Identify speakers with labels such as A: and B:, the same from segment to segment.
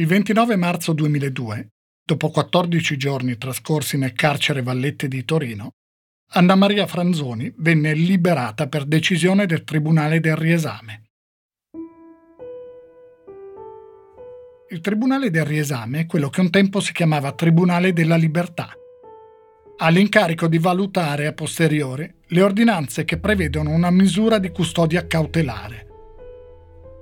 A: Il 29 marzo 2002, dopo 14 giorni trascorsi nel carcere Vallette di Torino, Anna Maria Franzoni venne liberata per decisione del Tribunale del riesame. Il Tribunale del riesame è quello che un tempo si chiamava Tribunale della libertà. Ha l'incarico di valutare a posteriore le ordinanze che prevedono una misura di custodia cautelare.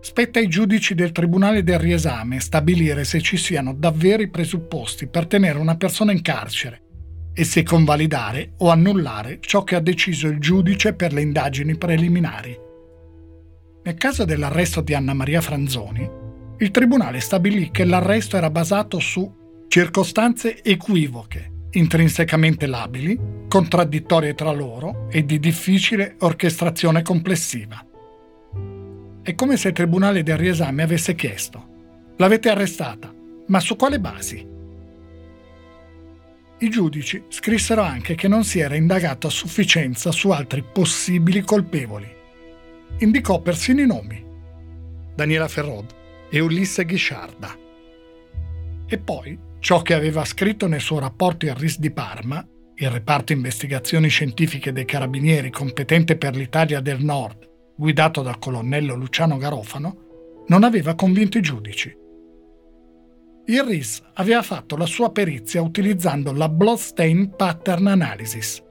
A: Spetta ai giudici del Tribunale del riesame stabilire se ci siano davvero i presupposti per tenere una persona in carcere e se convalidare o annullare ciò che ha deciso il giudice per le indagini preliminari. Nel caso dell'arresto di Anna Maria Franzoni, il Tribunale stabilì che l'arresto era basato su circostanze equivoche, intrinsecamente labili, contraddittorie tra loro e di difficile orchestrazione complessiva. È come se il Tribunale del riesame avesse chiesto L'avete arrestata, ma su quale basi? I giudici scrissero anche che non si era indagato a sufficienza su altri possibili colpevoli. Indicò persino i nomi. Daniela Ferrod, e Ulisse Ghisciarda. E poi ciò che aveva scritto nel suo rapporto il RIS di Parma, il reparto investigazioni scientifiche dei carabinieri competente per l'Italia del Nord, guidato dal colonnello Luciano Garofano, non aveva convinto i giudici. Il RIS aveva fatto la sua perizia utilizzando la Bloodstain Pattern Analysis,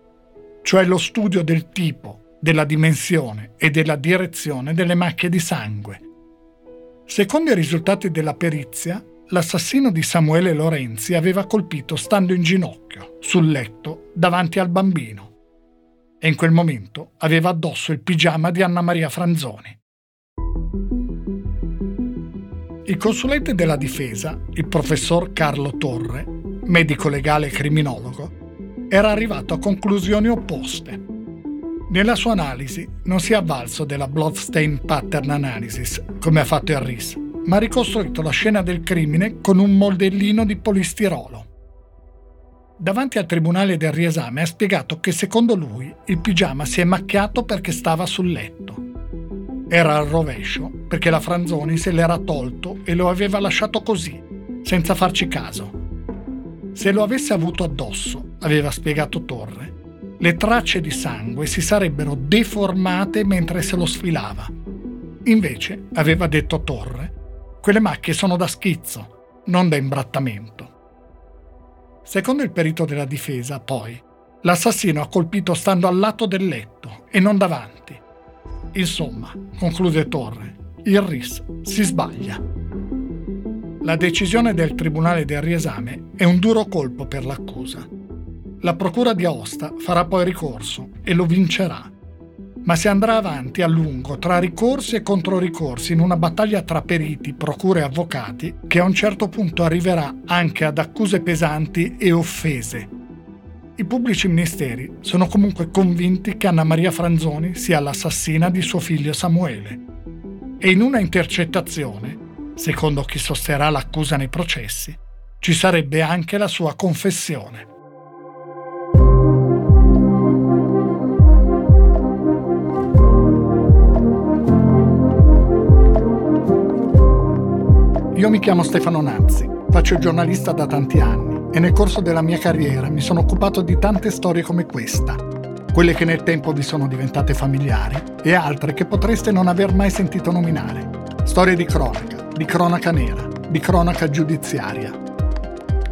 A: cioè lo studio del tipo, della dimensione e della direzione delle macchie di sangue, Secondo i risultati della perizia, l'assassino di Samuele Lorenzi aveva colpito stando in ginocchio, sul letto, davanti al bambino. E in quel momento aveva addosso il pigiama di Anna Maria Franzoni. Il consulente della difesa, il professor Carlo Torre, medico legale e criminologo, era arrivato a conclusioni opposte. Nella sua analisi non si è avvalso della Bloodstain Pattern Analysis, come ha fatto il ma ha ricostruito la scena del crimine con un moldellino di polistirolo. Davanti al tribunale del riesame ha spiegato che secondo lui il pigiama si è macchiato perché stava sul letto. Era al rovescio perché la Franzoni se l'era tolto e lo aveva lasciato così, senza farci caso. Se lo avesse avuto addosso, aveva spiegato Torre, le tracce di sangue si sarebbero deformate mentre se lo sfilava. Invece, aveva detto Torre, quelle macchie sono da schizzo, non da imbrattamento. Secondo il perito della difesa, poi, l'assassino ha colpito stando al lato del letto e non davanti. Insomma, conclude Torre, il RIS si sbaglia. La decisione del Tribunale del riesame è un duro colpo per l'accusa. La Procura di Aosta farà poi ricorso e lo vincerà. Ma si andrà avanti a lungo tra ricorsi e controricorsi in una battaglia tra periti, procure e avvocati che a un certo punto arriverà anche ad accuse pesanti e offese. I pubblici ministeri sono comunque convinti che Anna Maria Franzoni sia l'assassina di suo figlio Samuele. E in una intercettazione, secondo chi sosterrà l'accusa nei processi, ci sarebbe anche la sua confessione. Io mi chiamo Stefano Nazzi, faccio il giornalista da tanti anni e nel corso della mia carriera mi sono occupato di tante storie come questa, quelle che nel tempo vi sono diventate familiari e altre che potreste non aver mai sentito nominare. Storie di cronaca, di cronaca nera, di cronaca giudiziaria.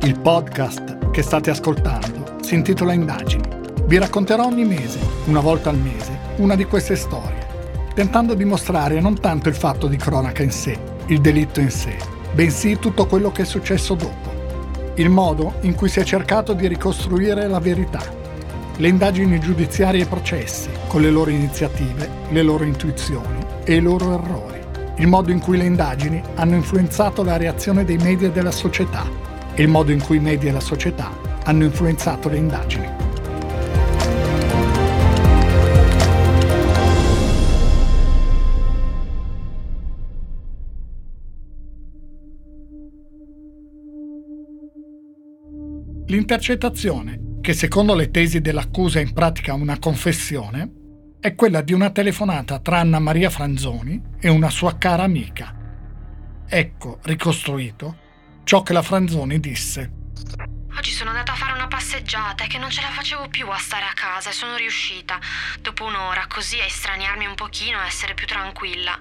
A: Il podcast che state ascoltando si intitola Indagini. Vi racconterò ogni mese, una volta al mese, una di queste storie, tentando di mostrare non tanto il fatto di cronaca in sé, il delitto in sé, bensì tutto quello che è successo dopo, il modo in cui si è cercato di ricostruire la verità, le indagini giudiziarie e processi, con le loro iniziative, le loro intuizioni e i loro errori, il modo in cui le indagini hanno influenzato la reazione dei media e della società, e il modo in cui i media e la società hanno influenzato le indagini. L'intercettazione, che secondo le tesi dell'accusa è in pratica una confessione, è quella di una telefonata tra Anna Maria Franzoni e una sua cara amica. Ecco, ricostruito, ciò che la Franzoni disse.
B: Oggi sono andata a fare una passeggiata e che non ce la facevo più a stare a casa e sono riuscita, dopo un'ora, così a estraniarmi un pochino e essere più tranquilla.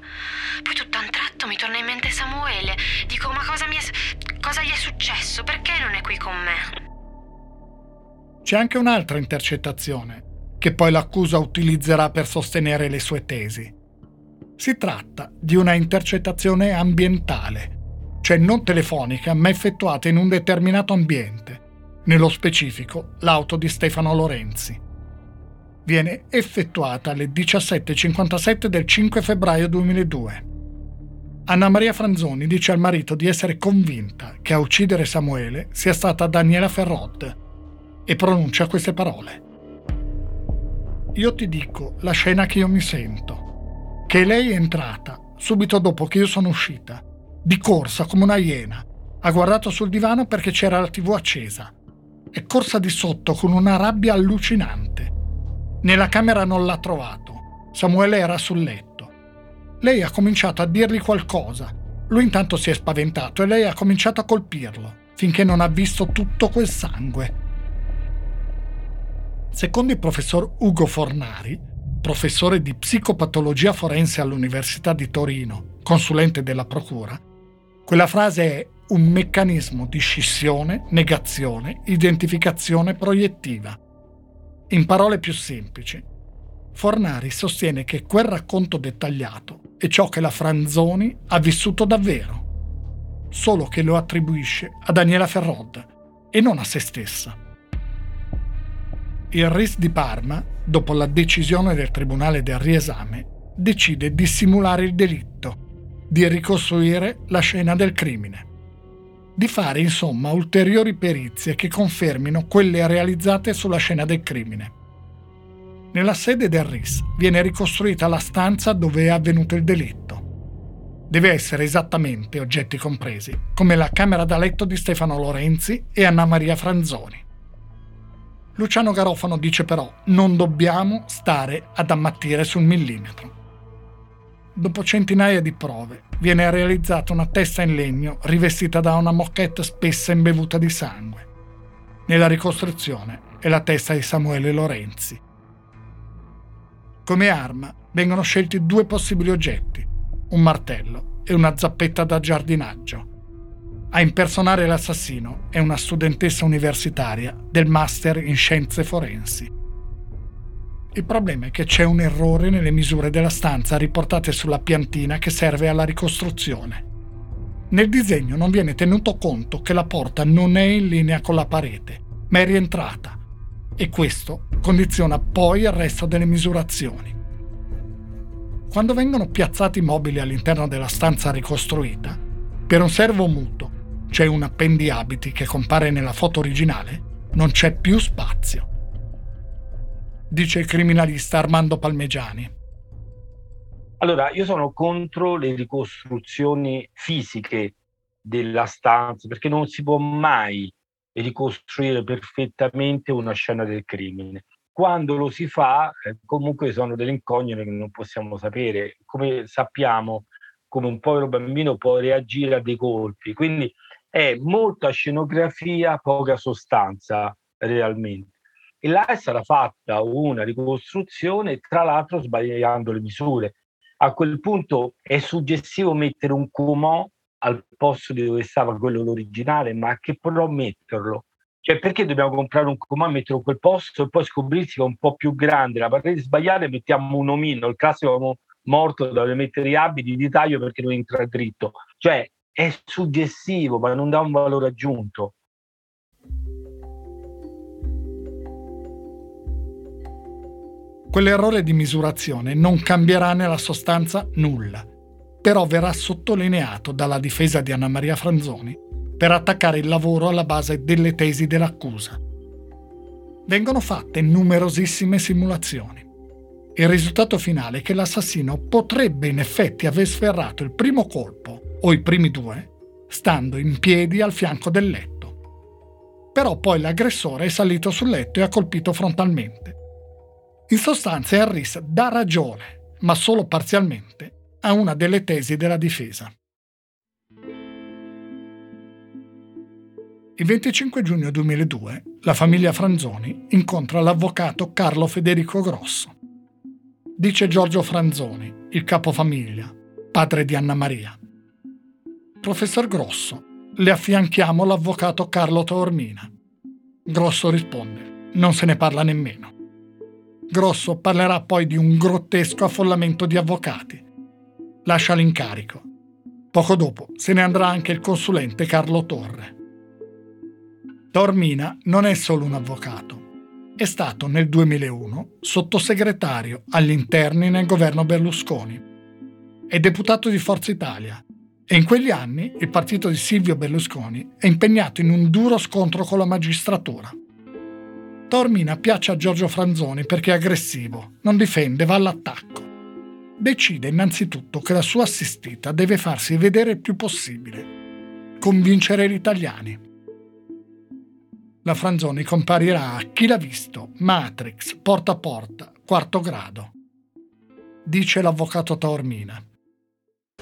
B: Poi tutto a un tratto mi torna in mente Samuele. Dico, ma cosa, è, cosa gli è successo? Perché non è qui con me?
A: C'è anche un'altra intercettazione, che poi l'accusa utilizzerà per sostenere le sue tesi. Si tratta di una intercettazione ambientale, cioè non telefonica, ma effettuata in un determinato ambiente, nello specifico l'auto di Stefano Lorenzi. Viene effettuata alle 17.57 del 5 febbraio 2002. Anna Maria Franzoni dice al marito di essere convinta che a uccidere Samuele sia stata Daniela Ferrot, e pronuncia queste parole. Io ti dico la scena che io mi sento, che lei è entrata subito dopo che io sono uscita, di corsa come una iena, ha guardato sul divano perché c'era la tv accesa, è corsa di sotto con una rabbia allucinante. Nella camera non l'ha trovato, Samuele era sul letto. Lei ha cominciato a dirgli qualcosa, lui intanto si è spaventato e lei ha cominciato a colpirlo, finché non ha visto tutto quel sangue Secondo il professor Ugo Fornari, professore di psicopatologia forense all'Università di Torino, consulente della Procura, quella frase è un meccanismo di scissione, negazione, identificazione proiettiva. In parole più semplici, Fornari sostiene che quel racconto dettagliato è ciò che la Franzoni ha vissuto davvero, solo che lo attribuisce a Daniela Ferrod e non a se stessa il RIS di Parma, dopo la decisione del Tribunale del riesame, decide di simulare il delitto, di ricostruire la scena del crimine, di fare insomma ulteriori perizie che confermino quelle realizzate sulla scena del crimine. Nella sede del RIS viene ricostruita la stanza dove è avvenuto il delitto. Deve essere esattamente, oggetti compresi, come la camera da letto di Stefano Lorenzi e Anna Maria Franzoni. Luciano Garofano dice però non dobbiamo stare ad ammattire sul millimetro. Dopo centinaia di prove viene realizzata una testa in legno rivestita da una moquette spessa imbevuta di sangue. Nella ricostruzione è la testa di Samuele Lorenzi. Come arma vengono scelti due possibili oggetti, un martello e una zappetta da giardinaggio. A impersonare l'assassino è una studentessa universitaria del Master in Scienze Forensi. Il problema è che c'è un errore nelle misure della stanza riportate sulla piantina che serve alla ricostruzione. Nel disegno non viene tenuto conto che la porta non è in linea con la parete, ma è rientrata e questo condiziona poi il resto delle misurazioni. Quando vengono piazzati i mobili all'interno della stanza ricostruita, per un servo muto c'è un appendiabiti che compare nella foto originale, non c'è più spazio. Dice il criminalista Armando Palmegiani.
C: Allora, io sono contro le ricostruzioni fisiche della stanza perché non si può mai ricostruire perfettamente una scena del crimine. Quando lo si fa, eh, comunque sono delle incognite che non possiamo sapere. Come sappiamo, come un povero bambino può reagire a dei colpi. Quindi è molta scenografia, poca sostanza realmente. E là è stata fatta una ricostruzione, tra l'altro sbagliando le misure. A quel punto è suggestivo mettere un Comò al posto di dove stava quello originale, ma che però metterlo? Cioè, perché dobbiamo comprare un Comò e metterlo in quel posto e poi scoprirsi che è un po' più grande la parete sbagliata e mettiamo un omino, il classico morto dove mettere gli abiti di taglio perché non entra dritto. Cioè, è suggestivo, ma non dà un valore aggiunto.
A: Quell'errore di misurazione non cambierà nella sostanza nulla, però verrà sottolineato dalla difesa di Anna Maria Franzoni per attaccare il lavoro alla base delle tesi dell'accusa. Vengono fatte numerosissime simulazioni. Il risultato finale è che l'assassino potrebbe in effetti aver sferrato il primo colpo, o i primi due, stando in piedi al fianco del letto. Però poi l'aggressore è salito sul letto e ha colpito frontalmente. In sostanza Harris dà ragione, ma solo parzialmente, a una delle tesi della difesa. Il 25 giugno 2002 la famiglia Franzoni incontra l'avvocato Carlo Federico Grosso. Dice Giorgio Franzoni, il capofamiglia, padre di Anna Maria. Professor Grosso, le affianchiamo l'avvocato Carlo Taormina. Grosso risponde, non se ne parla nemmeno. Grosso parlerà poi di un grottesco affollamento di avvocati. Lascia l'incarico. Poco dopo se ne andrà anche il consulente Carlo Torre. Taormina non è solo un avvocato. È stato nel 2001 sottosegretario agli interni nel governo Berlusconi. È deputato di Forza Italia e in quegli anni il partito di Silvio Berlusconi è impegnato in un duro scontro con la magistratura. Taormina piace a Giorgio Franzoni perché è aggressivo, non difende, va all'attacco. Decide innanzitutto che la sua assistita deve farsi vedere il più possibile, convincere gli italiani la Franzoni comparirà a Chi l'ha visto, Matrix, Porta a Porta, quarto grado. Dice l'avvocato Taormina.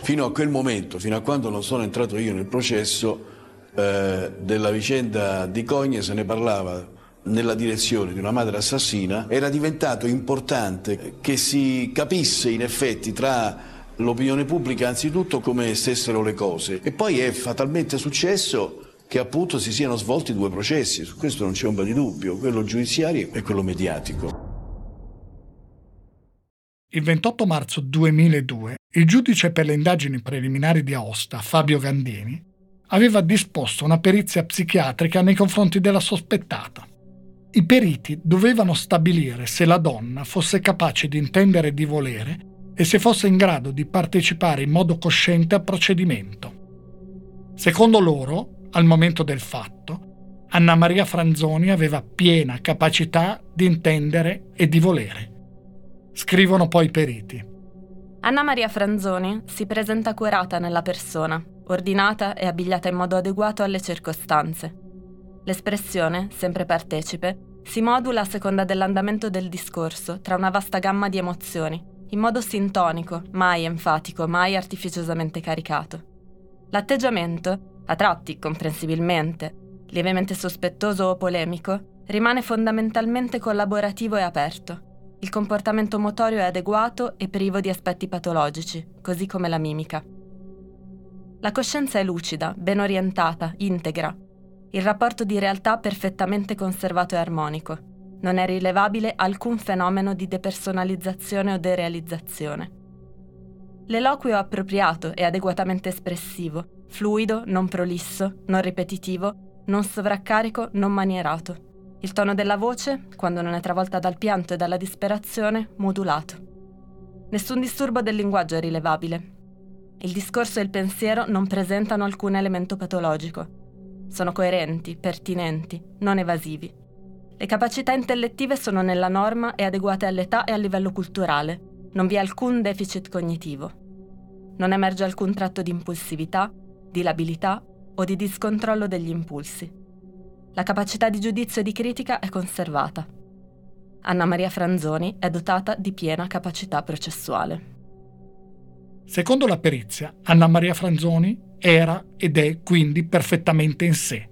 D: Fino a quel momento, fino a quando non sono entrato io nel processo, eh, della vicenda di Cogne se ne parlava nella direzione di una madre assassina, era diventato importante che si capisse in effetti tra l'opinione pubblica anzitutto come stessero le cose. E poi è fatalmente successo che appunto si siano svolti due processi, su questo non c'è ombra di dubbio, quello giudiziario e quello mediatico.
A: Il 28 marzo 2002 il giudice per le indagini preliminari di Aosta, Fabio Gandini, aveva disposto una perizia psichiatrica nei confronti della sospettata. I periti dovevano stabilire se la donna fosse capace di intendere di volere e se fosse in grado di partecipare in modo cosciente al procedimento. Secondo loro, al momento del fatto, Anna Maria Franzoni aveva piena capacità di intendere e di volere. Scrivono poi i periti.
E: Anna Maria Franzoni si presenta curata nella persona, ordinata e abbigliata in modo adeguato alle circostanze. L'espressione, sempre partecipe, si modula a seconda dell'andamento del discorso tra una vasta gamma di emozioni, in modo sintonico, mai enfatico, mai artificiosamente caricato. L'atteggiamento a tratti comprensibilmente, lievemente sospettoso o polemico, rimane fondamentalmente collaborativo e aperto. Il comportamento motorio è adeguato e privo di aspetti patologici, così come la mimica. La coscienza è lucida, ben orientata, integra. Il rapporto di realtà perfettamente conservato e armonico. Non è rilevabile alcun fenomeno di depersonalizzazione o derealizzazione. L'eloquio appropriato e adeguatamente espressivo fluido, non prolisso, non ripetitivo, non sovraccarico, non manierato. Il tono della voce, quando non è travolta dal pianto e dalla disperazione, modulato. Nessun disturbo del linguaggio è rilevabile. Il discorso e il pensiero non presentano alcun elemento patologico. Sono coerenti, pertinenti, non evasivi. Le capacità intellettive sono nella norma e adeguate all'età e al livello culturale. Non vi è alcun deficit cognitivo. Non emerge alcun tratto di impulsività, di labilità o di discontrollo degli impulsi. La capacità di giudizio e di critica è conservata. Anna Maria Franzoni è dotata di piena capacità processuale.
A: Secondo la perizia, Anna Maria Franzoni era ed è quindi perfettamente in sé,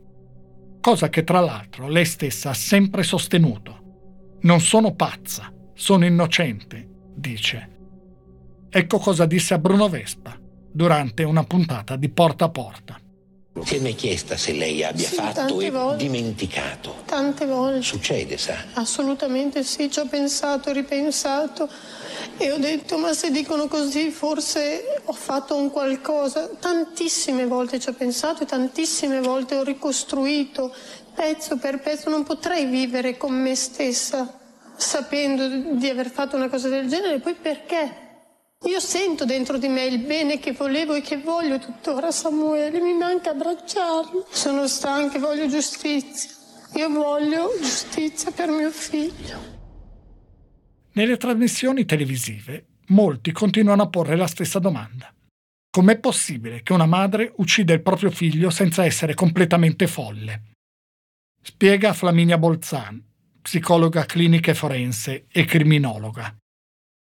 A: cosa che tra l'altro lei stessa ha sempre sostenuto. Non sono pazza, sono innocente, dice. Ecco cosa disse a Bruno Vespa, durante una puntata di Porta a Porta.
F: Si è mai chiesta se lei abbia
G: sì,
F: fatto e
G: volte.
F: dimenticato?
G: Tante volte.
F: Succede, sa?
G: Assolutamente sì, ci ho pensato, ripensato e ho detto ma se dicono così forse ho fatto un qualcosa. Tantissime volte ci ho pensato e tantissime volte ho ricostruito pezzo per pezzo. Non potrei vivere con me stessa sapendo di aver fatto una cosa del genere. Poi perché? Io sento dentro di me il bene che volevo e che voglio tuttora Samuele, mi manca abbracciarlo. Sono stanca e voglio giustizia. Io voglio giustizia per mio figlio.
A: Nelle trasmissioni televisive molti continuano a porre la stessa domanda. Com'è possibile che una madre uccida il proprio figlio senza essere completamente folle? Spiega Flaminia Bolzan, psicologa clinica e forense e criminologa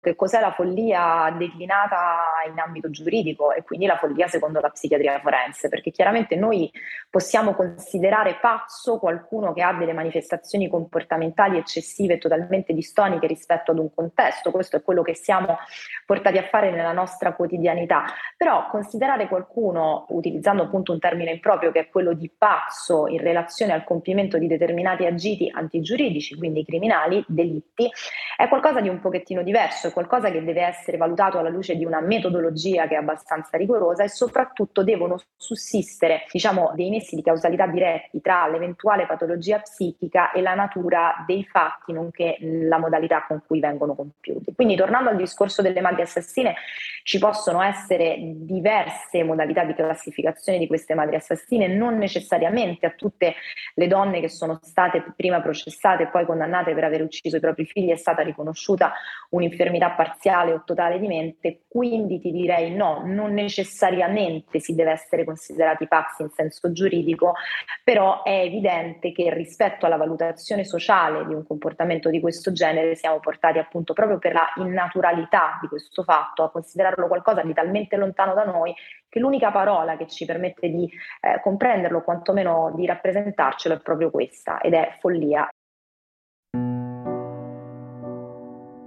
H: che cos'è la follia declinata in ambito giuridico e quindi la follia secondo la psichiatria forense, perché chiaramente noi possiamo considerare pazzo qualcuno che ha delle manifestazioni comportamentali eccessive e totalmente distoniche rispetto ad un contesto, questo è quello che siamo portati a fare nella nostra quotidianità, però considerare qualcuno, utilizzando appunto un termine improprio che è quello di pazzo in relazione al compimento di determinati agiti antigiuridici, quindi criminali, delitti, è qualcosa di un pochettino diverso qualcosa che deve essere valutato alla luce di una metodologia che è abbastanza rigorosa e soprattutto devono sussistere diciamo, dei nessi di causalità diretti tra l'eventuale patologia psichica e la natura dei fatti, nonché la modalità con cui vengono compiuti. Quindi tornando al discorso delle madri assassine, ci possono essere diverse modalità di classificazione di queste madri assassine, non necessariamente a tutte le donne che sono state prima processate e poi condannate per aver ucciso i propri figli è stata riconosciuta un'infermità infermità parziale o totale di mente, quindi ti direi no, non necessariamente si deve essere considerati pazzi in senso giuridico, però è evidente che rispetto alla valutazione sociale di un comportamento di questo genere siamo portati appunto proprio per la innaturalità di questo fatto a considerarlo qualcosa di talmente lontano da noi che l'unica parola che ci permette di eh, comprenderlo, quantomeno di rappresentarcelo, è proprio questa ed è follia.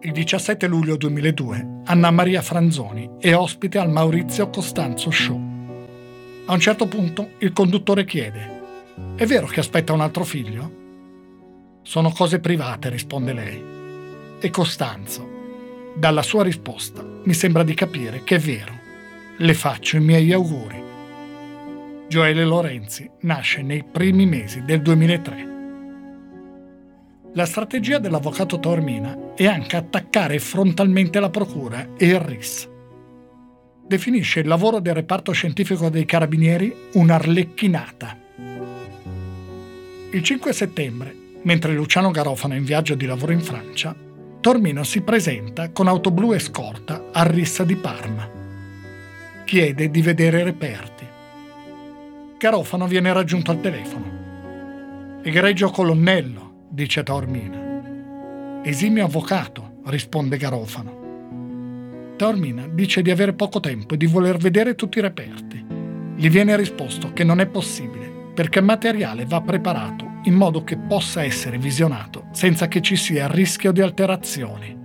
A: Il 17 luglio 2002 Anna Maria Franzoni è ospite al Maurizio Costanzo Show. A un certo punto il conduttore chiede: È vero che aspetta un altro figlio? Sono cose private, risponde lei. E Costanzo, dalla sua risposta, mi sembra di capire che è vero. Le faccio i miei auguri. Gioele Lorenzi nasce nei primi mesi del 2003. La strategia dell'avvocato Taormina è anche attaccare frontalmente la Procura e il RIS. Definisce il lavoro del reparto scientifico dei carabinieri un'arlecchinata. Il 5 settembre, mentre Luciano Garofano è in viaggio di lavoro in Francia, Tormino si presenta con auto blu e scorta a Rissa di Parma. Chiede di vedere i reperti. Garofano viene raggiunto al telefono. Egregio colonnello, dice Taormina. Esimio avvocato, risponde Garofano. Taormina dice di avere poco tempo e di voler vedere tutti i reperti. Gli viene risposto che non è possibile perché il materiale va preparato in modo che possa essere visionato senza che ci sia rischio di alterazioni.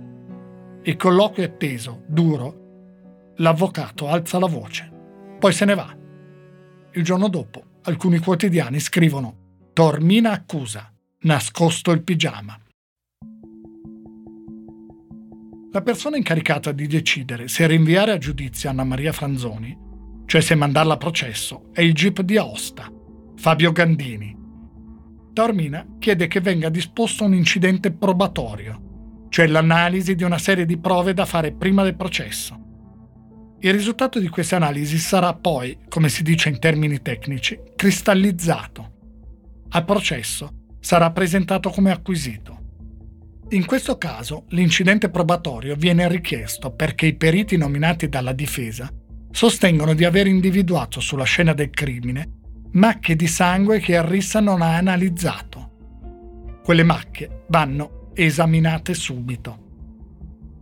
A: Il colloquio è teso, duro. L'avvocato alza la voce. Poi se ne va. Il giorno dopo alcuni quotidiani scrivono Tormina accusa nascosto il pigiama. La persona incaricata di decidere se rinviare a giudizio Anna Maria Franzoni, cioè se mandarla a processo, è il GIP di Aosta, Fabio Gandini. Taormina chiede che venga disposto un incidente probatorio, cioè l'analisi di una serie di prove da fare prima del processo. Il risultato di queste analisi sarà poi, come si dice in termini tecnici, cristallizzato. Al processo sarà presentato come acquisito. In questo caso l'incidente probatorio viene richiesto perché i periti nominati dalla difesa sostengono di aver individuato sulla scena del crimine macchie di sangue che Arrissa non ha analizzato. Quelle macchie vanno esaminate subito.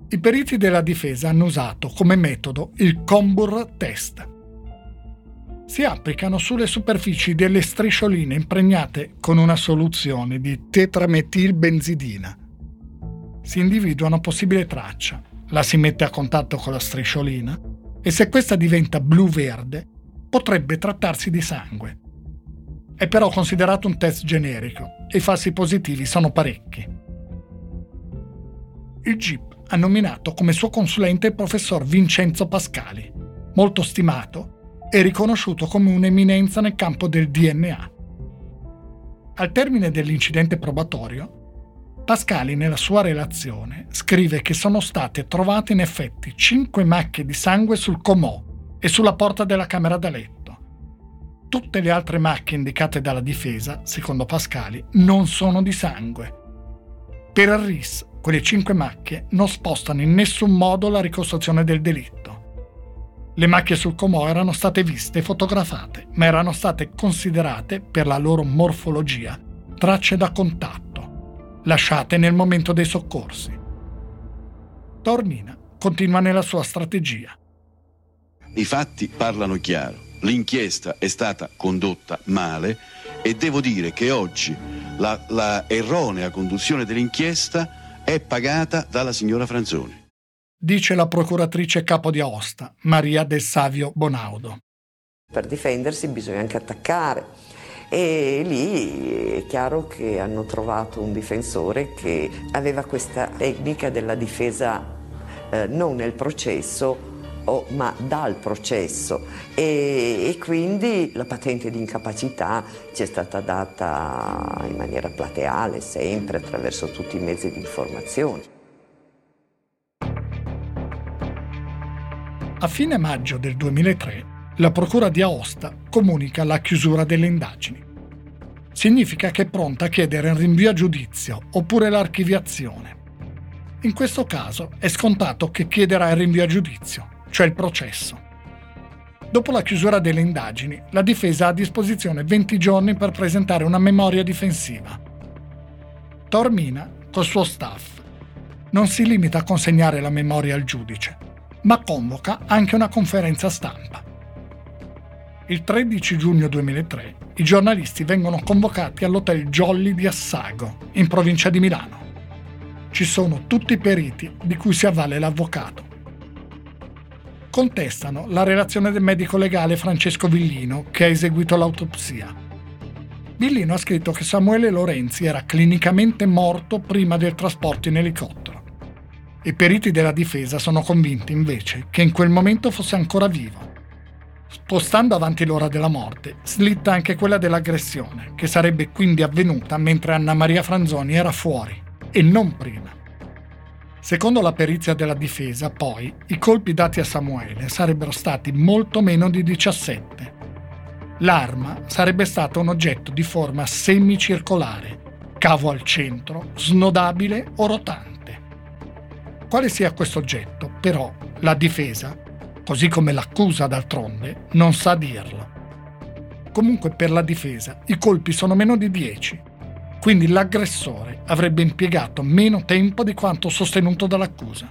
A: I periti della difesa hanno usato come metodo il Combur test, si applicano sulle superfici delle striscioline impregnate con una soluzione di tetrametilbenzidina. Si individua una possibile traccia, la si mette a contatto con la strisciolina e se questa diventa blu-verde potrebbe trattarsi di sangue. È però considerato un test generico e i falsi positivi sono parecchi. Il GIP ha nominato come suo consulente il professor Vincenzo Pascali, molto stimato è riconosciuto come un'eminenza nel campo del DNA. Al termine dell'incidente probatorio, Pascali nella sua relazione scrive che sono state trovate in effetti cinque macchie di sangue sul comò e sulla porta della camera da letto. Tutte le altre macchie indicate dalla difesa, secondo Pascali, non sono di sangue. Per il RIS, quelle cinque macchie non spostano in nessun modo la ricostruzione del delitto. Le macchie sul comò erano state viste e fotografate, ma erano state considerate, per la loro morfologia, tracce da contatto, lasciate nel momento dei soccorsi. Tornina continua nella sua strategia.
D: I fatti parlano chiaro. L'inchiesta è stata condotta male e devo dire che oggi la, la erronea conduzione dell'inchiesta è pagata dalla signora Franzoni
A: dice la procuratrice capo di Aosta, Maria del Savio Bonaudo.
I: Per difendersi bisogna anche attaccare e lì è chiaro che hanno trovato un difensore che aveva questa tecnica della difesa eh, non nel processo Oh, ma dal processo e, e, quindi la patente di incapacità ci è stata data in maniera plateale sempre attraverso tutti i mezzi di informazione.
A: A fine maggio del 2003 la Procura di Aosta comunica la chiusura delle indagini. Significa che è pronta a chiedere il rinvio a giudizio oppure l'archiviazione. In questo caso è scontato che chiederà il rinvio a giudizio, cioè il processo. Dopo la chiusura delle indagini, la difesa ha a disposizione 20 giorni per presentare una memoria difensiva. Tormina, col suo staff, non si limita a consegnare la memoria al giudice, ma convoca anche una conferenza stampa. Il 13 giugno 2003 i giornalisti vengono convocati all'hotel Jolly di Assago, in provincia di Milano. Ci sono tutti i periti di cui si avvale l'avvocato. Contestano la relazione del medico legale Francesco Villino che ha eseguito l'autopsia. Villino ha scritto che Samuele Lorenzi era clinicamente morto prima del trasporto in elicottero. I periti della difesa sono convinti invece che in quel momento fosse ancora vivo. Spostando avanti l'ora della morte, slitta anche quella dell'aggressione, che sarebbe quindi avvenuta mentre Anna Maria Franzoni era fuori, e non prima. Secondo la perizia della difesa, poi, i colpi dati a Samuele sarebbero stati molto meno di 17. L'arma sarebbe stata un oggetto di forma semicircolare, cavo al centro, snodabile o rotante. Quale sia questo oggetto, però, la difesa, così come l'accusa d'altronde, non sa dirlo. Comunque per la difesa i colpi sono meno di 10, quindi l'aggressore avrebbe impiegato meno tempo di quanto sostenuto dall'accusa.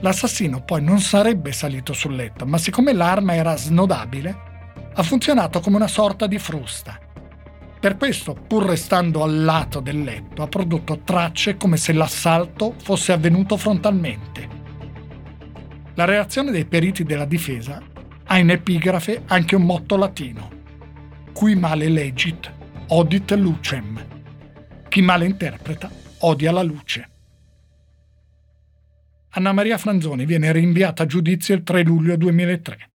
A: L'assassino poi non sarebbe salito sul letto, ma siccome l'arma era snodabile, ha funzionato come una sorta di frusta per questo, pur restando al lato del letto, ha prodotto tracce come se l'assalto fosse avvenuto frontalmente. La reazione dei periti della difesa ha in epigrafe anche un motto latino: Qui male legit, odit lucem. Chi male interpreta, odia la luce. Anna Maria Franzoni viene rinviata a giudizio il 3 luglio 2003.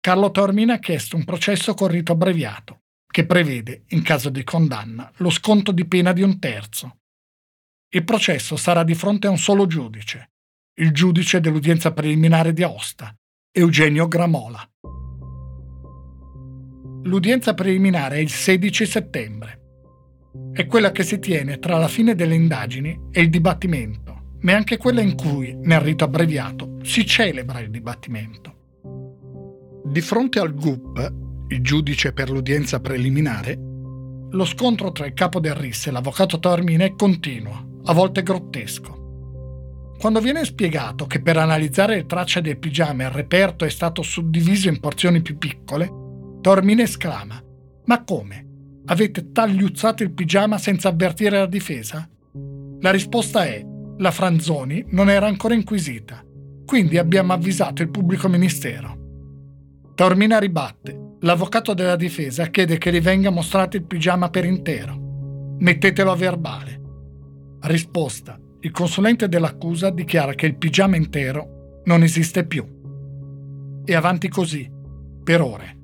A: Carlo Tormina ha chiesto un processo con rito abbreviato che prevede, in caso di condanna, lo sconto di pena di un terzo. Il processo sarà di fronte a un solo giudice, il giudice dell'udienza preliminare di Aosta, Eugenio Gramola. L'udienza preliminare è il 16 settembre. È quella che si tiene tra la fine delle indagini e il dibattimento, ma è anche quella in cui, nel rito abbreviato, si celebra il dibattimento. Di fronte al GUP, il giudice per l'udienza preliminare, lo scontro tra il capo del RIS e l'avvocato Tormina è continuo, a volte grottesco. Quando viene spiegato che per analizzare le tracce del pigiama il reperto è stato suddiviso in porzioni più piccole, Tormina esclama: Ma come? Avete tagliuzzato il pigiama senza avvertire la difesa? La risposta è: la Franzoni non era ancora inquisita, quindi abbiamo avvisato il pubblico ministero. Tormina ribatte: L'avvocato della difesa chiede che gli venga mostrato il pigiama per intero. Mettetelo a verbale. Risposta. Il consulente dell'accusa dichiara che il pigiama intero non esiste più. E avanti così, per ore.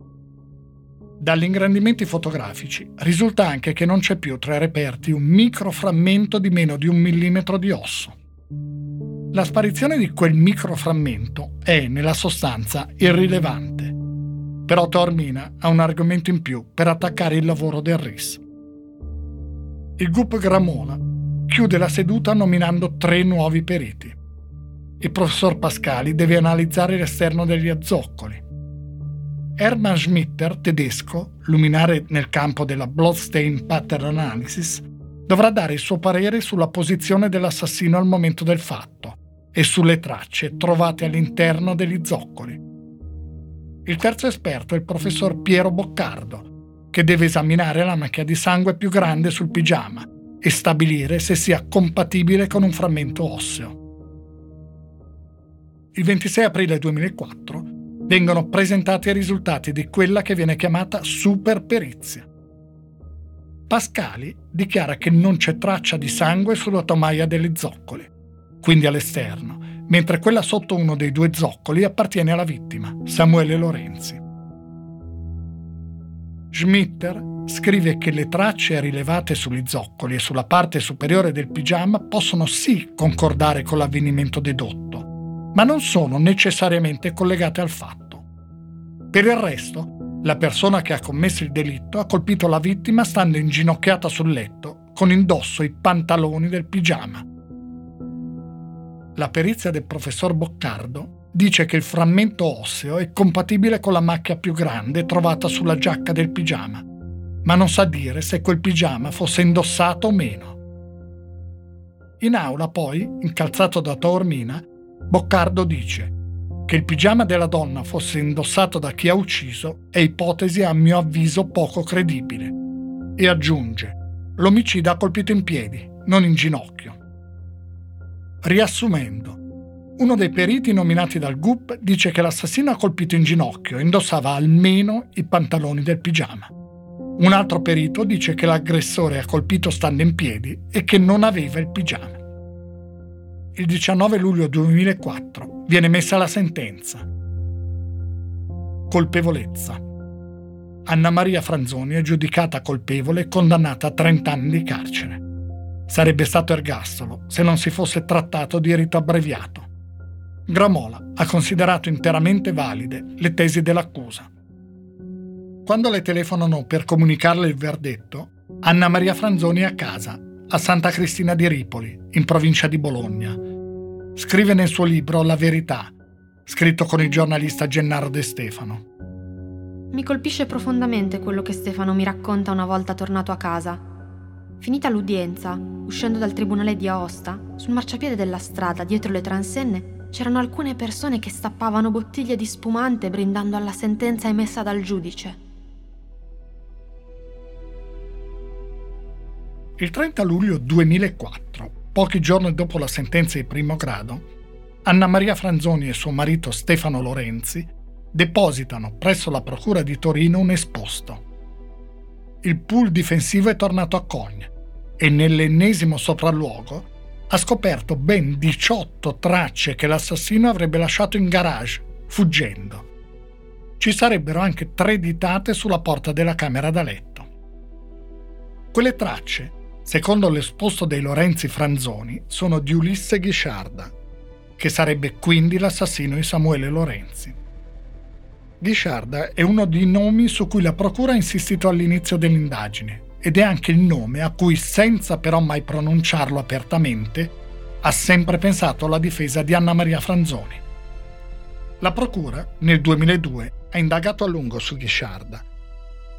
A: Dagli ingrandimenti fotografici risulta anche che non c'è più tra i reperti un microframmento di meno di un millimetro di osso. La sparizione di quel microframmento è, nella sostanza, irrilevante. Però Taormina ha un argomento in più per attaccare il lavoro del RIS. Il GUP Gramola chiude la seduta nominando tre nuovi periti. Il professor Pascali deve analizzare l'esterno degli azzoccoli. Hermann Schmitter, tedesco, luminare nel campo della Bloodstain Pattern Analysis, dovrà dare il suo parere sulla posizione dell'assassino al momento del fatto e sulle tracce trovate all'interno degli zoccoli. Il terzo esperto è il professor Piero Boccardo, che deve esaminare la macchia di sangue più grande sul pigiama e stabilire se sia compatibile con un frammento osseo. Il 26 aprile 2004 vengono presentati i risultati di quella che viene chiamata superperizia. Pascali dichiara che non c'è traccia di sangue sulla tomaia degli zoccoli, quindi all'esterno, mentre quella sotto uno dei due zoccoli appartiene alla vittima, Samuele Lorenzi. Schmitter scrive che le tracce rilevate sugli zoccoli e sulla parte superiore del pigiama possono sì concordare con l'avvenimento dedotto, ma non sono necessariamente collegate al fatto. Per il resto, la persona che ha commesso il delitto ha colpito la vittima stando inginocchiata sul letto, con indosso i pantaloni del pigiama. La perizia del professor Boccardo dice che il frammento osseo è compatibile con la macchia più grande trovata sulla giacca del pigiama, ma non sa dire se quel pigiama fosse indossato o meno. In aula, poi, incalzato da Taormina, Boccardo dice che il pigiama della donna fosse indossato da chi ha ucciso è ipotesi a mio avviso poco credibile. E aggiunge, l'omicida ha colpito in piedi, non in ginocchio. Riassumendo, uno dei periti nominati dal GUP dice che l'assassino ha colpito in ginocchio e indossava almeno i pantaloni del pigiama. Un altro perito dice che l'aggressore ha colpito stando in piedi e che non aveva il pigiama il 19 luglio 2004 viene messa la sentenza. Colpevolezza. Anna Maria Franzoni è giudicata colpevole e condannata a 30 anni di carcere. Sarebbe stato ergastolo se non si fosse trattato di rito abbreviato. Gramola ha considerato interamente valide le tesi dell'accusa. Quando le telefonano per comunicarle il verdetto, Anna Maria Franzoni è a casa a Santa Cristina di Ripoli, in provincia di Bologna. Scrive nel suo libro La verità, scritto con il giornalista Gennaro De Stefano.
B: Mi colpisce profondamente quello che Stefano mi racconta una volta tornato a casa. Finita l'udienza, uscendo dal tribunale di Aosta, sul marciapiede della strada dietro le transenne c'erano alcune persone che stappavano bottiglie di spumante brindando alla sentenza emessa dal giudice.
A: Il 30 luglio 2004, pochi giorni dopo la sentenza di primo grado, Anna Maria Franzoni e suo marito Stefano Lorenzi depositano presso la Procura di Torino un esposto. Il pool difensivo è tornato a Cogne e nell'ennesimo sopralluogo ha scoperto ben 18 tracce che l'assassino avrebbe lasciato in garage, fuggendo. Ci sarebbero anche tre ditate sulla porta della camera da letto. Quelle tracce secondo l'esposto dei Lorenzi Franzoni, sono di Ulisse Ghisciarda, che sarebbe quindi l'assassino di Samuele Lorenzi. Ghisciarda è uno dei nomi su cui la Procura ha insistito all'inizio dell'indagine ed è anche il nome a cui, senza però mai pronunciarlo apertamente, ha sempre pensato la difesa di Anna Maria Franzoni. La Procura, nel 2002, ha indagato a lungo su Ghisciarda.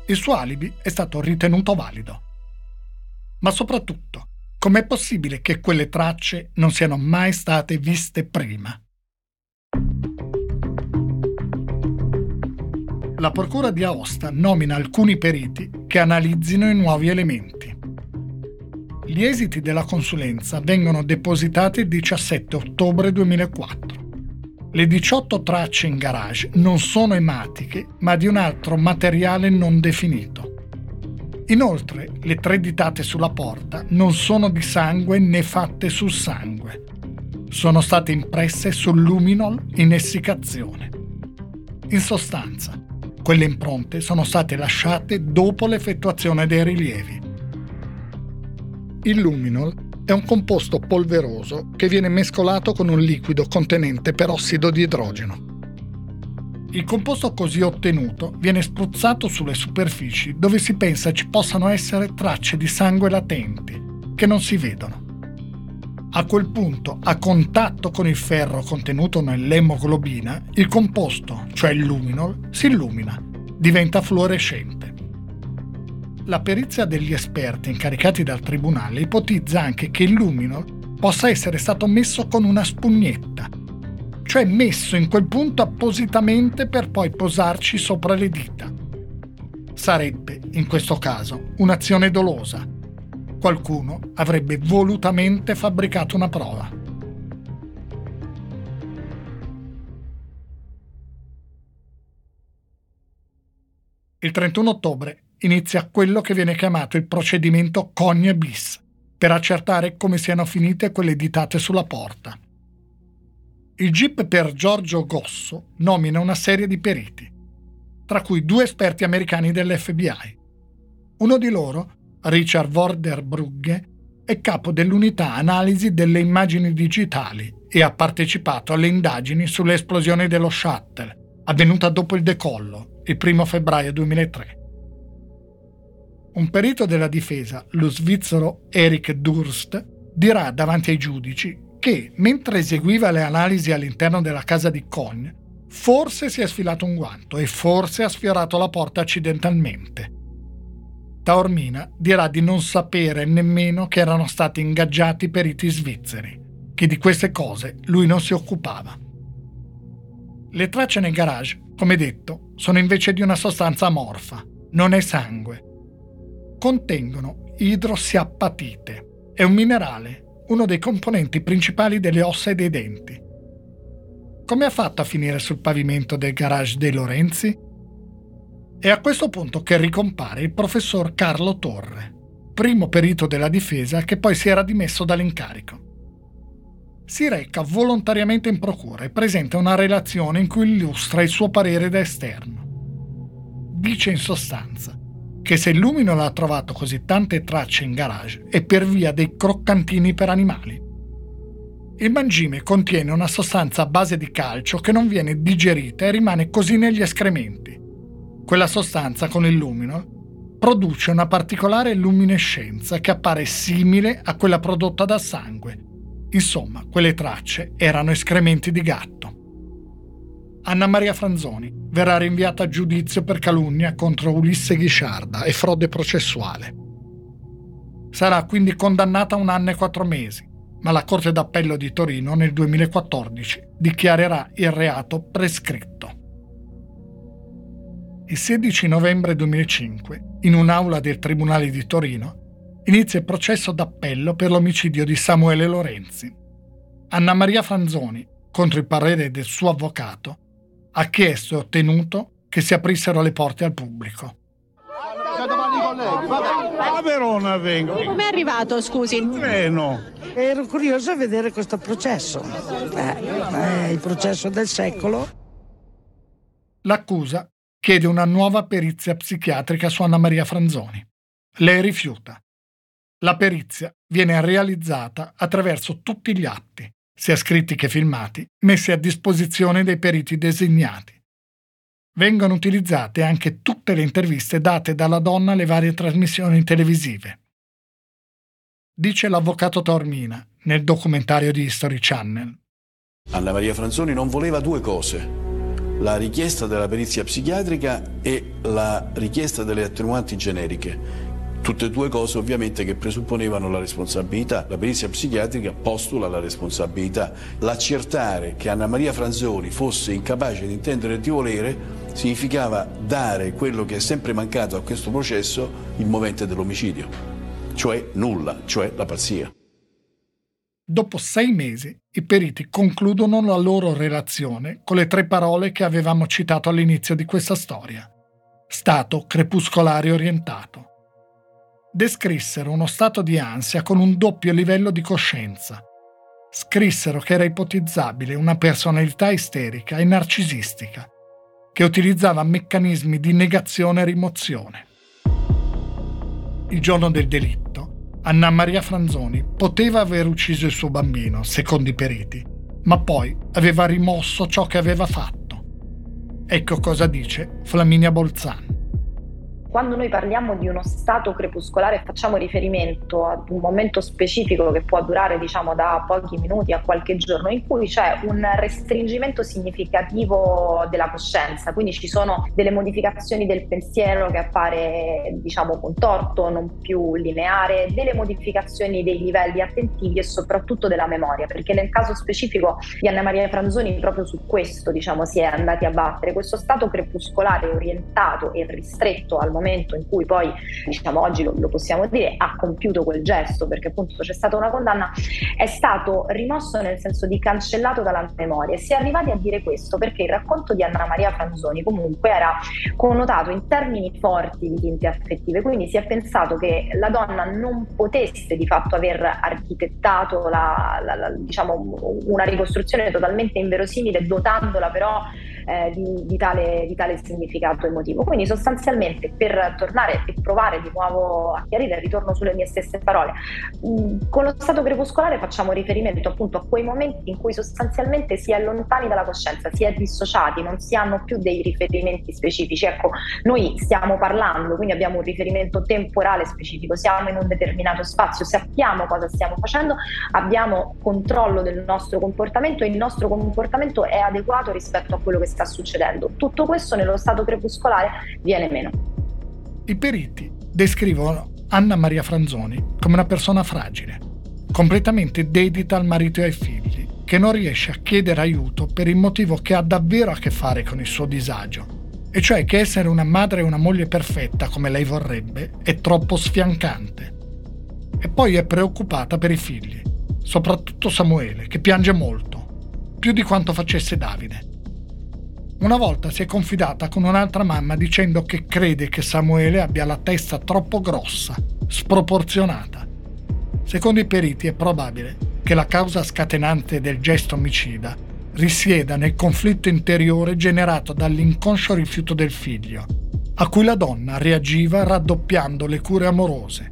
A: Il suo alibi è stato ritenuto valido ma soprattutto, com'è possibile che quelle tracce non siano mai state viste prima? La Procura di Aosta nomina alcuni periti che analizzino i nuovi elementi. Gli esiti della consulenza vengono depositati il 17 ottobre 2004. Le 18 tracce in garage non sono ematiche, ma di un altro materiale non definito. Inoltre, le tre ditate sulla porta non sono di sangue né fatte sul sangue. Sono state impresse sul luminol in essiccazione. In sostanza, Quelle impronte sono state lasciate dopo l'effettuazione dei rilievi. Il luminol è un composto polveroso che viene mescolato con un liquido contenente perossido di idrogeno. Il composto così ottenuto viene spruzzato sulle superfici dove si pensa ci possano essere tracce di sangue latenti, che non si vedono. A quel punto, a contatto con il ferro contenuto nell'emoglobina, il composto, cioè il luminol, si illumina, diventa fluorescente. La perizia degli esperti incaricati dal tribunale ipotizza anche che il luminol possa essere stato messo con una spugnetta cioè messo in quel punto appositamente per poi posarci sopra le dita. Sarebbe, in questo caso, un'azione dolosa. Qualcuno avrebbe volutamente fabbricato una prova. Il 31 ottobre inizia quello che viene chiamato il procedimento Cogne bis, per accertare come siano finite quelle ditate sulla porta. Il GIP per Giorgio Gosso nomina una serie di periti, tra cui due esperti americani dell'FBI. Uno di loro, Richard Vorderbrugge, è capo dell'unità analisi delle immagini digitali e ha partecipato alle indagini sull'esplosione dello shuttle, avvenuta dopo il decollo, il 1 febbraio 2003. Un perito della difesa, lo svizzero Eric Durst, dirà davanti ai giudici che, mentre eseguiva le analisi all'interno della casa di Cogne, forse si è sfilato un guanto e forse ha sfiorato la porta accidentalmente. Taormina dirà di non sapere nemmeno che erano stati ingaggiati periti svizzeri, che di queste cose lui non si occupava. Le tracce nel garage, come detto, sono invece di una sostanza amorfa, non è sangue. Contengono idrossiapatite, è un minerale uno dei componenti principali delle ossa e dei denti. Come ha fatto a finire sul pavimento del garage dei Lorenzi? È a questo punto che ricompare il professor Carlo Torre, primo perito della difesa che poi si era dimesso dall'incarico. Si reca volontariamente in procura e presenta una relazione in cui illustra il suo parere da esterno. Dice in sostanza che se Lumino l'ha trovato così tante tracce in garage è per via dei croccantini per animali. Il mangime contiene una sostanza a base di calcio che non viene digerita e rimane così negli escrementi. Quella sostanza con il lumino produce una particolare luminescenza che appare simile a quella prodotta dal sangue. Insomma, quelle tracce erano escrementi di gatto. Anna Maria Franzoni verrà rinviata a giudizio per calunnia contro Ulisse Ghisciarda e frode processuale. Sarà quindi condannata a un anno e quattro mesi, ma la Corte d'Appello di Torino nel 2014 dichiarerà il reato prescritto. Il 16 novembre 2005, in un'aula del Tribunale di Torino, inizia il processo d'appello per l'omicidio di Samuele Lorenzi. Anna Maria Franzoni, contro il parere del suo avvocato, ha chiesto e ottenuto che si aprissero le porte al pubblico.
J: A Verona vengo.
K: Come è arrivato, scusi?
J: Il treno.
L: Ero curioso a vedere questo processo. Eh, è il processo del secolo.
A: L'accusa chiede una nuova perizia psichiatrica su Anna Maria Franzoni. Lei rifiuta. La perizia viene realizzata attraverso tutti gli atti, sia scritti che filmati, messi a disposizione dei periti designati. Vengono utilizzate anche tutte le interviste date dalla donna alle varie trasmissioni televisive. Dice l'avvocato Tormina nel documentario di History Channel.
D: Anna Maria Franzoni non voleva due cose, la richiesta della perizia psichiatrica e la richiesta delle attenuanti generiche Tutte e due cose ovviamente che presupponevano la responsabilità. La perizia psichiatrica postula la responsabilità. L'accertare che Anna Maria Franzoni fosse incapace di intendere e di volere significava dare quello che è sempre mancato a questo processo, il movente dell'omicidio, cioè nulla, cioè la pazzia.
A: Dopo sei mesi i periti concludono la loro relazione con le tre parole che avevamo citato all'inizio di questa storia. Stato crepuscolare orientato descrissero uno stato di ansia con un doppio livello di coscienza. Scrissero che era ipotizzabile una personalità isterica e narcisistica. che utilizzava meccanismi di negazione e rimozione. Il giorno del delitto, Anna Maria Franzoni poteva aver ucciso il suo bambino, secondo i periti, ma poi aveva rimosso ciò che aveva fatto. Ecco cosa dice Flaminia Bolzan
H: quando noi parliamo di uno stato crepuscolare facciamo riferimento ad un momento specifico che può durare diciamo da pochi minuti a qualche giorno in cui c'è un restringimento significativo della coscienza, quindi ci sono delle modificazioni del pensiero che appare diciamo contorto, non più lineare, delle modificazioni dei livelli attentivi e soprattutto della memoria, perché nel caso specifico di Anna Maria Franzoni proprio su questo diciamo si è andati a battere, questo stato crepuscolare orientato e ristretto al momento momento in cui poi, diciamo oggi lo, lo possiamo dire, ha compiuto quel gesto perché appunto c'è stata una condanna, è stato rimosso nel senso di cancellato dalla memoria. Si è arrivati a dire questo perché il racconto di Anna Maria Franzoni comunque era connotato in termini forti di tinte affettive, quindi si è pensato che la donna non potesse di fatto aver architettato la, la, la, diciamo, una ricostruzione totalmente inverosimile, dotandola però eh, di, di, tale, di, tale, significato emotivo. Quindi sostanzialmente per tornare e provare di nuovo a chiarire, ritorno sulle mie stesse parole, mh, mm, con lo stato crepuscolare facciamo riferimento appunto a quei momenti in cui sostanzialmente si è lontani dalla coscienza, si è dissociati, non si hanno più dei riferimenti specifici. Ecco, noi stiamo parlando, quindi abbiamo un riferimento temporale specifico, siamo in un determinato spazio, sappiamo cosa stiamo facendo, abbiamo controllo del nostro comportamento e il nostro comportamento è adeguato rispetto a quello che sta succedendo. Tutto questo nello stato crepuscolare viene meno.
A: I periti descrivono Anna Maria Franzoni come una persona fragile, completamente dedita al marito e ai figli, che non riesce a chiedere aiuto per il motivo che ha davvero a che fare con il suo disagio, e cioè che essere una madre e una moglie perfetta come lei vorrebbe è troppo sfiancante. E poi è preoccupata per i figli, soprattutto Samuele, che piange molto, più di quanto facesse Davide. Una volta si è confidata con un'altra mamma dicendo che crede che Samuele abbia la testa troppo grossa, sproporzionata. Secondo i periti è probabile che la causa scatenante del gesto omicida risieda nel conflitto interiore generato dall'inconscio rifiuto del figlio, a cui la donna reagiva raddoppiando le cure amorose.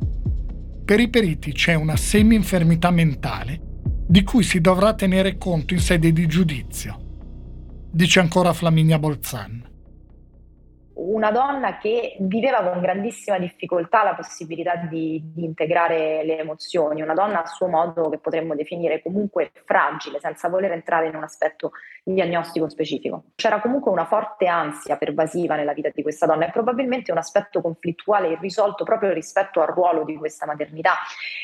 A: Per i periti c'è una semi-infermità mentale di cui si dovrà tenere conto in sede di giudizio dice ancora Flaminia Bolzan
H: una donna che viveva con grandissima difficoltà la possibilità di, di, integrare le emozioni, una donna a suo modo che potremmo definire comunque fragile, senza voler entrare in un aspetto diagnostico specifico. C'era comunque una forte ansia pervasiva nella vita di questa donna e probabilmente un aspetto conflittuale irrisolto proprio rispetto al ruolo di questa maternità,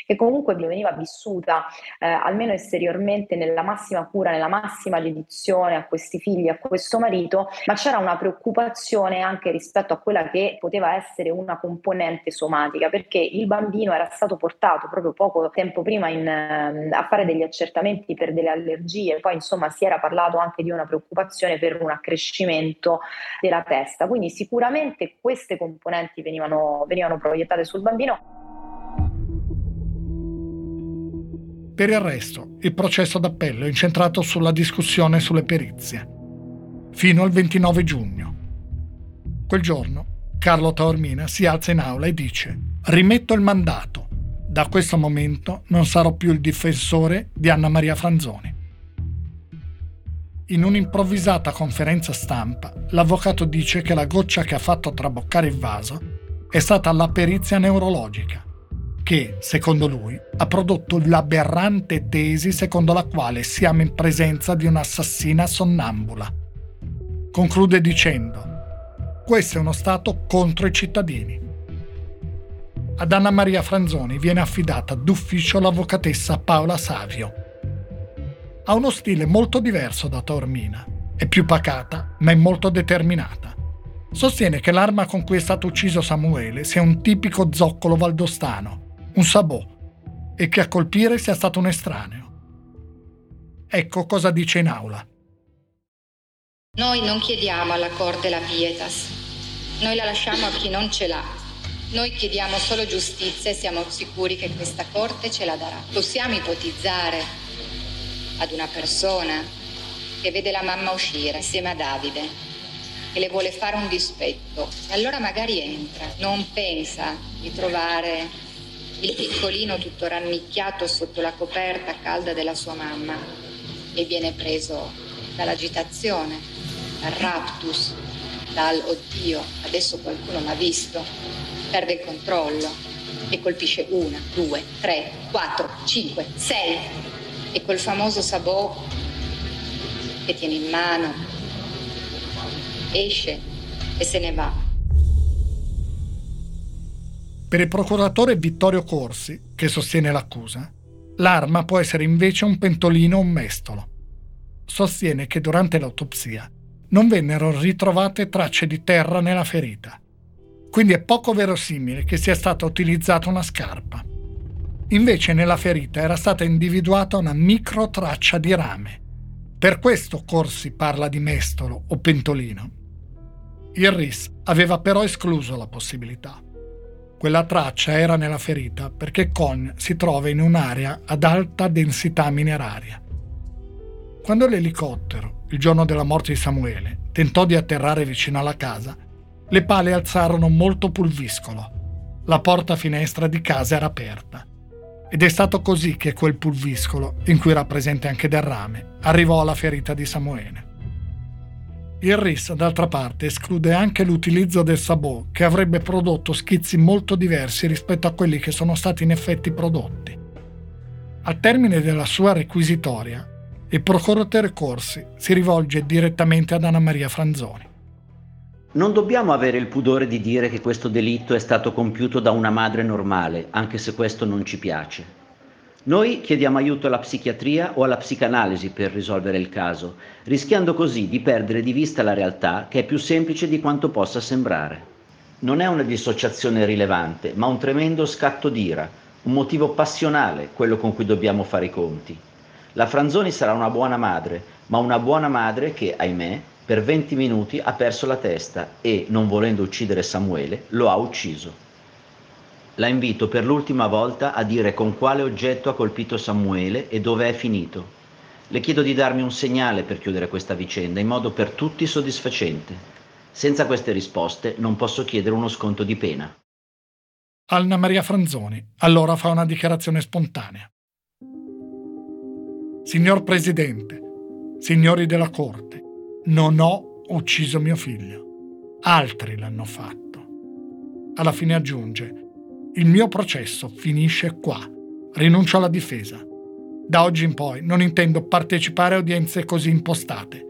H: che comunque veniva vissuta eh, almeno esteriormente nella massima cura, nella massima dedizione a questi figli, a questo marito, ma c'era una preoccupazione anche anche rispetto a quella che poteva essere una componente somatica, perché il bambino era stato portato proprio poco tempo prima in, ehm, a fare degli accertamenti per delle allergie, poi insomma si era parlato anche di una preoccupazione per un accrescimento della testa, quindi sicuramente queste componenti venivano, venivano proiettate sul bambino.
A: Per il resto, il processo d'appello è incentrato sulla discussione sulle perizie, fino al 29 giugno. Quel giorno Carlo Taormina si alza in aula e dice rimetto il mandato. Da questo momento non sarò più il difensore di Anna Maria Franzoni. In un'improvvisata conferenza stampa, l'avvocato dice che la goccia che ha fatto traboccare il vaso è stata la perizia neurologica, che, secondo lui, ha prodotto l'aberrante tesi secondo la quale siamo in presenza di un'assassina sonnambula. Conclude dicendo questo è uno Stato contro i cittadini. Ad Anna Maria Franzoni viene affidata d'ufficio l'avvocatessa Paola Savio. Ha uno stile molto diverso da Taormina. È più pacata, ma è molto determinata. Sostiene che l'arma con cui è stato ucciso Samuele sia un tipico zoccolo valdostano, un sabot, e che a colpire sia stato un estraneo. Ecco cosa dice in aula.
K: Noi non chiediamo alla Corte la pietas, noi la lasciamo a chi non ce l'ha. Noi chiediamo solo giustizia e siamo sicuri che questa Corte ce la darà. Possiamo ipotizzare ad una persona che vede la mamma uscire insieme a Davide, e le vuole fare un dispetto. E allora magari entra. Non pensa di trovare il piccolino tutto rannicchiato sotto la coperta calda della sua mamma e viene preso dall'agitazione, dal raptus, dal oddio, adesso qualcuno mi ha visto, perde il controllo e colpisce una, due, tre, quattro, cinque, sei e quel famoso sabò che tiene in mano esce e se ne va.
A: Per il procuratore Vittorio Corsi, che sostiene l'accusa, l'arma può essere invece un pentolino o un mestolo. Sostiene che durante l'autopsia non vennero ritrovate tracce di terra nella ferita. Quindi è poco verosimile che sia stata utilizzata una scarpa. Invece nella ferita era stata individuata una micro traccia di rame. Per questo Corsi parla di mestolo o pentolino. Il RIS aveva però escluso la possibilità. Quella traccia era nella ferita perché Con si trova in un'area ad alta densità mineraria. Quando l'elicottero, il giorno della morte di Samuele, tentò di atterrare vicino alla casa, le pale alzarono molto pulviscolo. La porta finestra di casa era aperta. Ed è stato così che quel pulviscolo, in cui era presente anche del rame, arrivò alla ferita di Samuele. Il RIS, d'altra parte, esclude anche l'utilizzo del sabot, che avrebbe prodotto schizzi molto diversi rispetto a quelli che sono stati in effetti prodotti. Al termine della sua requisitoria, il procuratore Corsi si rivolge direttamente ad Anna Maria Franzoni.
M: Non dobbiamo avere il pudore di dire che questo delitto è stato compiuto da una madre normale, anche se questo non ci piace. Noi chiediamo aiuto alla psichiatria o alla psicanalisi per risolvere il caso, rischiando così di perdere di vista la realtà che è più semplice di quanto possa sembrare. Non è una dissociazione rilevante, ma un tremendo scatto d'ira, un motivo passionale quello con cui dobbiamo fare i conti. La Franzoni sarà una buona madre, ma una buona madre che, ahimè, per 20 minuti ha perso la testa e, non volendo uccidere Samuele, lo ha ucciso. La invito per l'ultima volta a dire con quale oggetto ha colpito Samuele e dove è finito. Le chiedo di darmi un segnale per chiudere questa vicenda in modo per tutti soddisfacente. Senza queste risposte non posso chiedere uno sconto di pena.
A: Anna Maria Franzoni allora fa una dichiarazione spontanea. Signor Presidente, signori della Corte, non ho ucciso mio figlio. Altri l'hanno fatto. Alla fine aggiunge, il mio processo finisce qua. Rinuncio alla difesa. Da oggi in poi non intendo partecipare a udienze così impostate.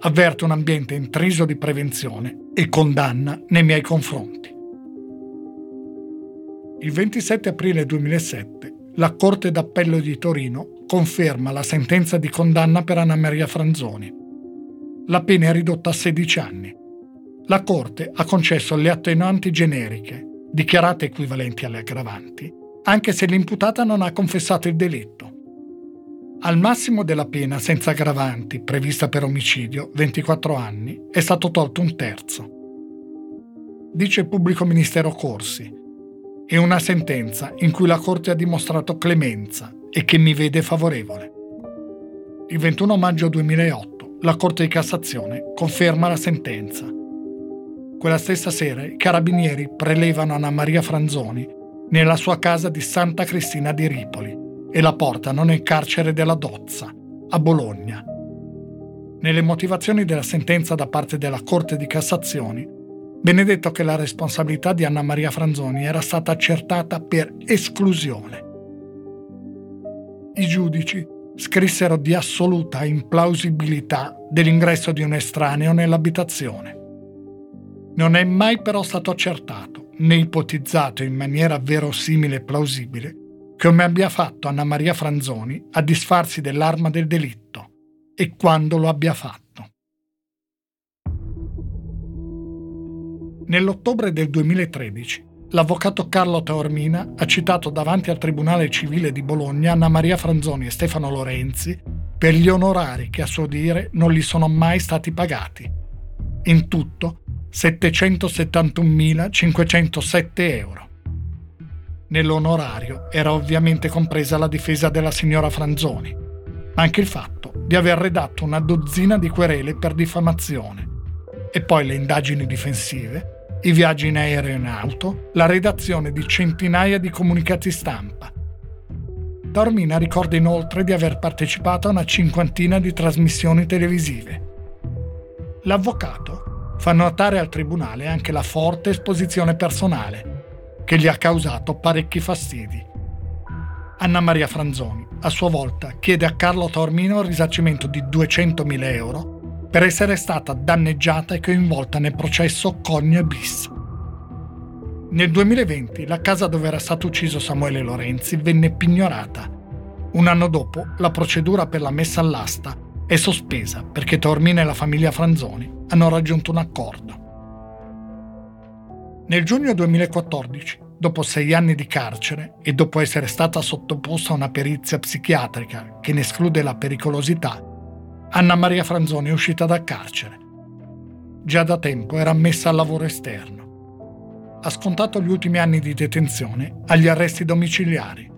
A: Avverto un ambiente intriso di prevenzione e condanna nei miei confronti. Il 27 aprile 2007 la Corte d'Appello di Torino conferma la sentenza di condanna per Anna Maria Franzoni. La pena è ridotta a 16 anni. La Corte ha concesso le attenuanti generiche dichiarate equivalenti alle aggravanti, anche se l'imputata non ha confessato il delitto. Al massimo della pena senza aggravanti, prevista per omicidio, 24 anni, è stato tolto un terzo. Dice il pubblico ministero Corsi, è una sentenza in cui la Corte ha dimostrato clemenza e che mi vede favorevole. Il 21 maggio 2008 la Corte di Cassazione conferma la sentenza quella stessa sera i carabinieri prelevano Anna Maria Franzoni nella sua casa di Santa Cristina di Ripoli e la portano nel carcere della Dozza, a Bologna. Nelle motivazioni della sentenza da parte della Corte di Cassazione, viene detto che la responsabilità di Anna Maria Franzoni era stata accertata per esclusione. I giudici scrissero di assoluta implausibilità dell'ingresso di un estraneo nell'abitazione. Non è mai però stato accertato, né ipotizzato in maniera verosimile e plausibile, come abbia fatto Anna Maria Franzoni a disfarsi dell'arma del delitto e quando lo abbia fatto. Nell'ottobre del 2013, l'avvocato Carlo Taormina ha citato davanti al Tribunale Civile di Bologna Anna Maria Franzoni e Stefano Lorenzi per gli onorari che a suo dire non gli sono mai stati pagati. In tutto 771.507 euro. Nell'onorario era ovviamente compresa la difesa della signora Franzoni, ma anche il fatto di aver redatto una dozzina di querele per diffamazione, e poi le indagini difensive, i viaggi in aereo e in auto, la redazione di centinaia di comunicati stampa. Taormina ricorda inoltre di aver partecipato a una cinquantina di trasmissioni televisive. L'avvocato fa notare al tribunale anche la forte esposizione personale, che gli ha causato parecchi fastidi. Anna Maria Franzoni, a sua volta, chiede a Carlo Taormino il risarcimento di 200.000 euro per essere stata danneggiata e coinvolta nel processo Cogne bis. Nel 2020 la casa dove era stato ucciso Samuele Lorenzi venne pignorata. Un anno dopo la procedura per la messa all'asta è sospesa perché Tormina e la famiglia Franzoni hanno raggiunto un accordo. Nel giugno 2014, dopo sei anni di carcere e dopo essere stata sottoposta a una perizia psichiatrica che ne esclude la pericolosità, Anna Maria Franzoni è uscita dal carcere. Già da tempo era ammessa al lavoro esterno. Ha scontato gli ultimi anni di detenzione agli arresti domiciliari.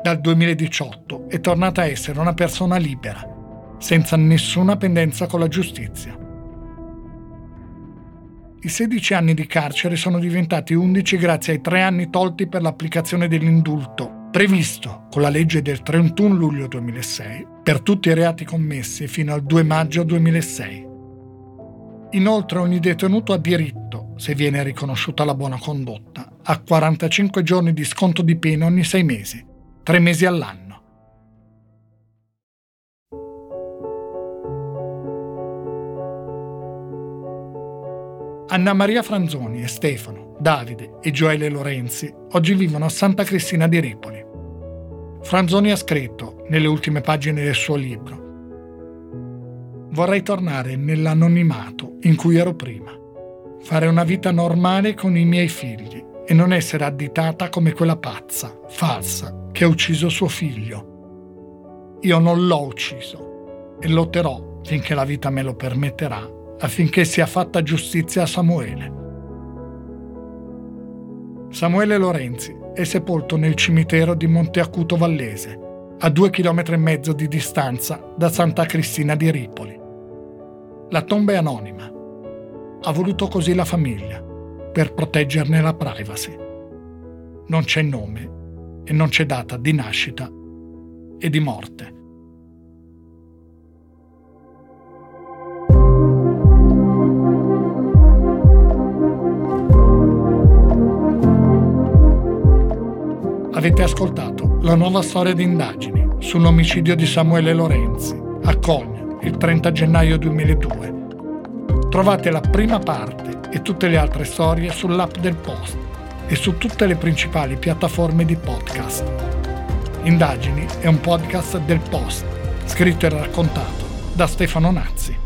A: Dal 2018 è tornata a essere una persona libera, senza nessuna pendenza con la giustizia. I 16 anni di carcere sono diventati 11 grazie ai tre anni tolti per l'applicazione dell'indulto previsto con la legge del 31 luglio 2006 per tutti i reati commessi fino al 2 maggio 2006. Inoltre ogni detenuto ha diritto, se viene riconosciuta la buona condotta, a 45 giorni di sconto di pena ogni sei mesi, tre mesi all'anno. Anna Maria Franzoni e Stefano, Davide e Gioele Lorenzi oggi vivono a Santa Cristina di Ripoli. Franzoni ha scritto, nelle ultime pagine del suo libro, Vorrei tornare nell'anonimato in cui ero prima, fare una vita normale con i miei figli e non essere additata come quella pazza, falsa, che ha ucciso suo figlio. Io non l'ho ucciso e lotterò finché la vita me lo permetterà affinché sia fatta giustizia a Samuele. Samuele Lorenzi è sepolto nel cimitero di Monte Acuto Vallese, a due chilometri e mezzo di distanza da Santa Cristina di Ripoli. La tomba è anonima. Ha voluto così la famiglia, per proteggerne la privacy. Non c'è nome e non c'è data di nascita e di morte. Avete ascoltato la nuova storia di indagini sull'omicidio di Samuele Lorenzi a Cogna il 30 gennaio 2002. Trovate la prima parte e tutte le altre storie sull'app del Post e su tutte le principali piattaforme di podcast. Indagini è un podcast del Post, scritto e raccontato da Stefano Nazzi.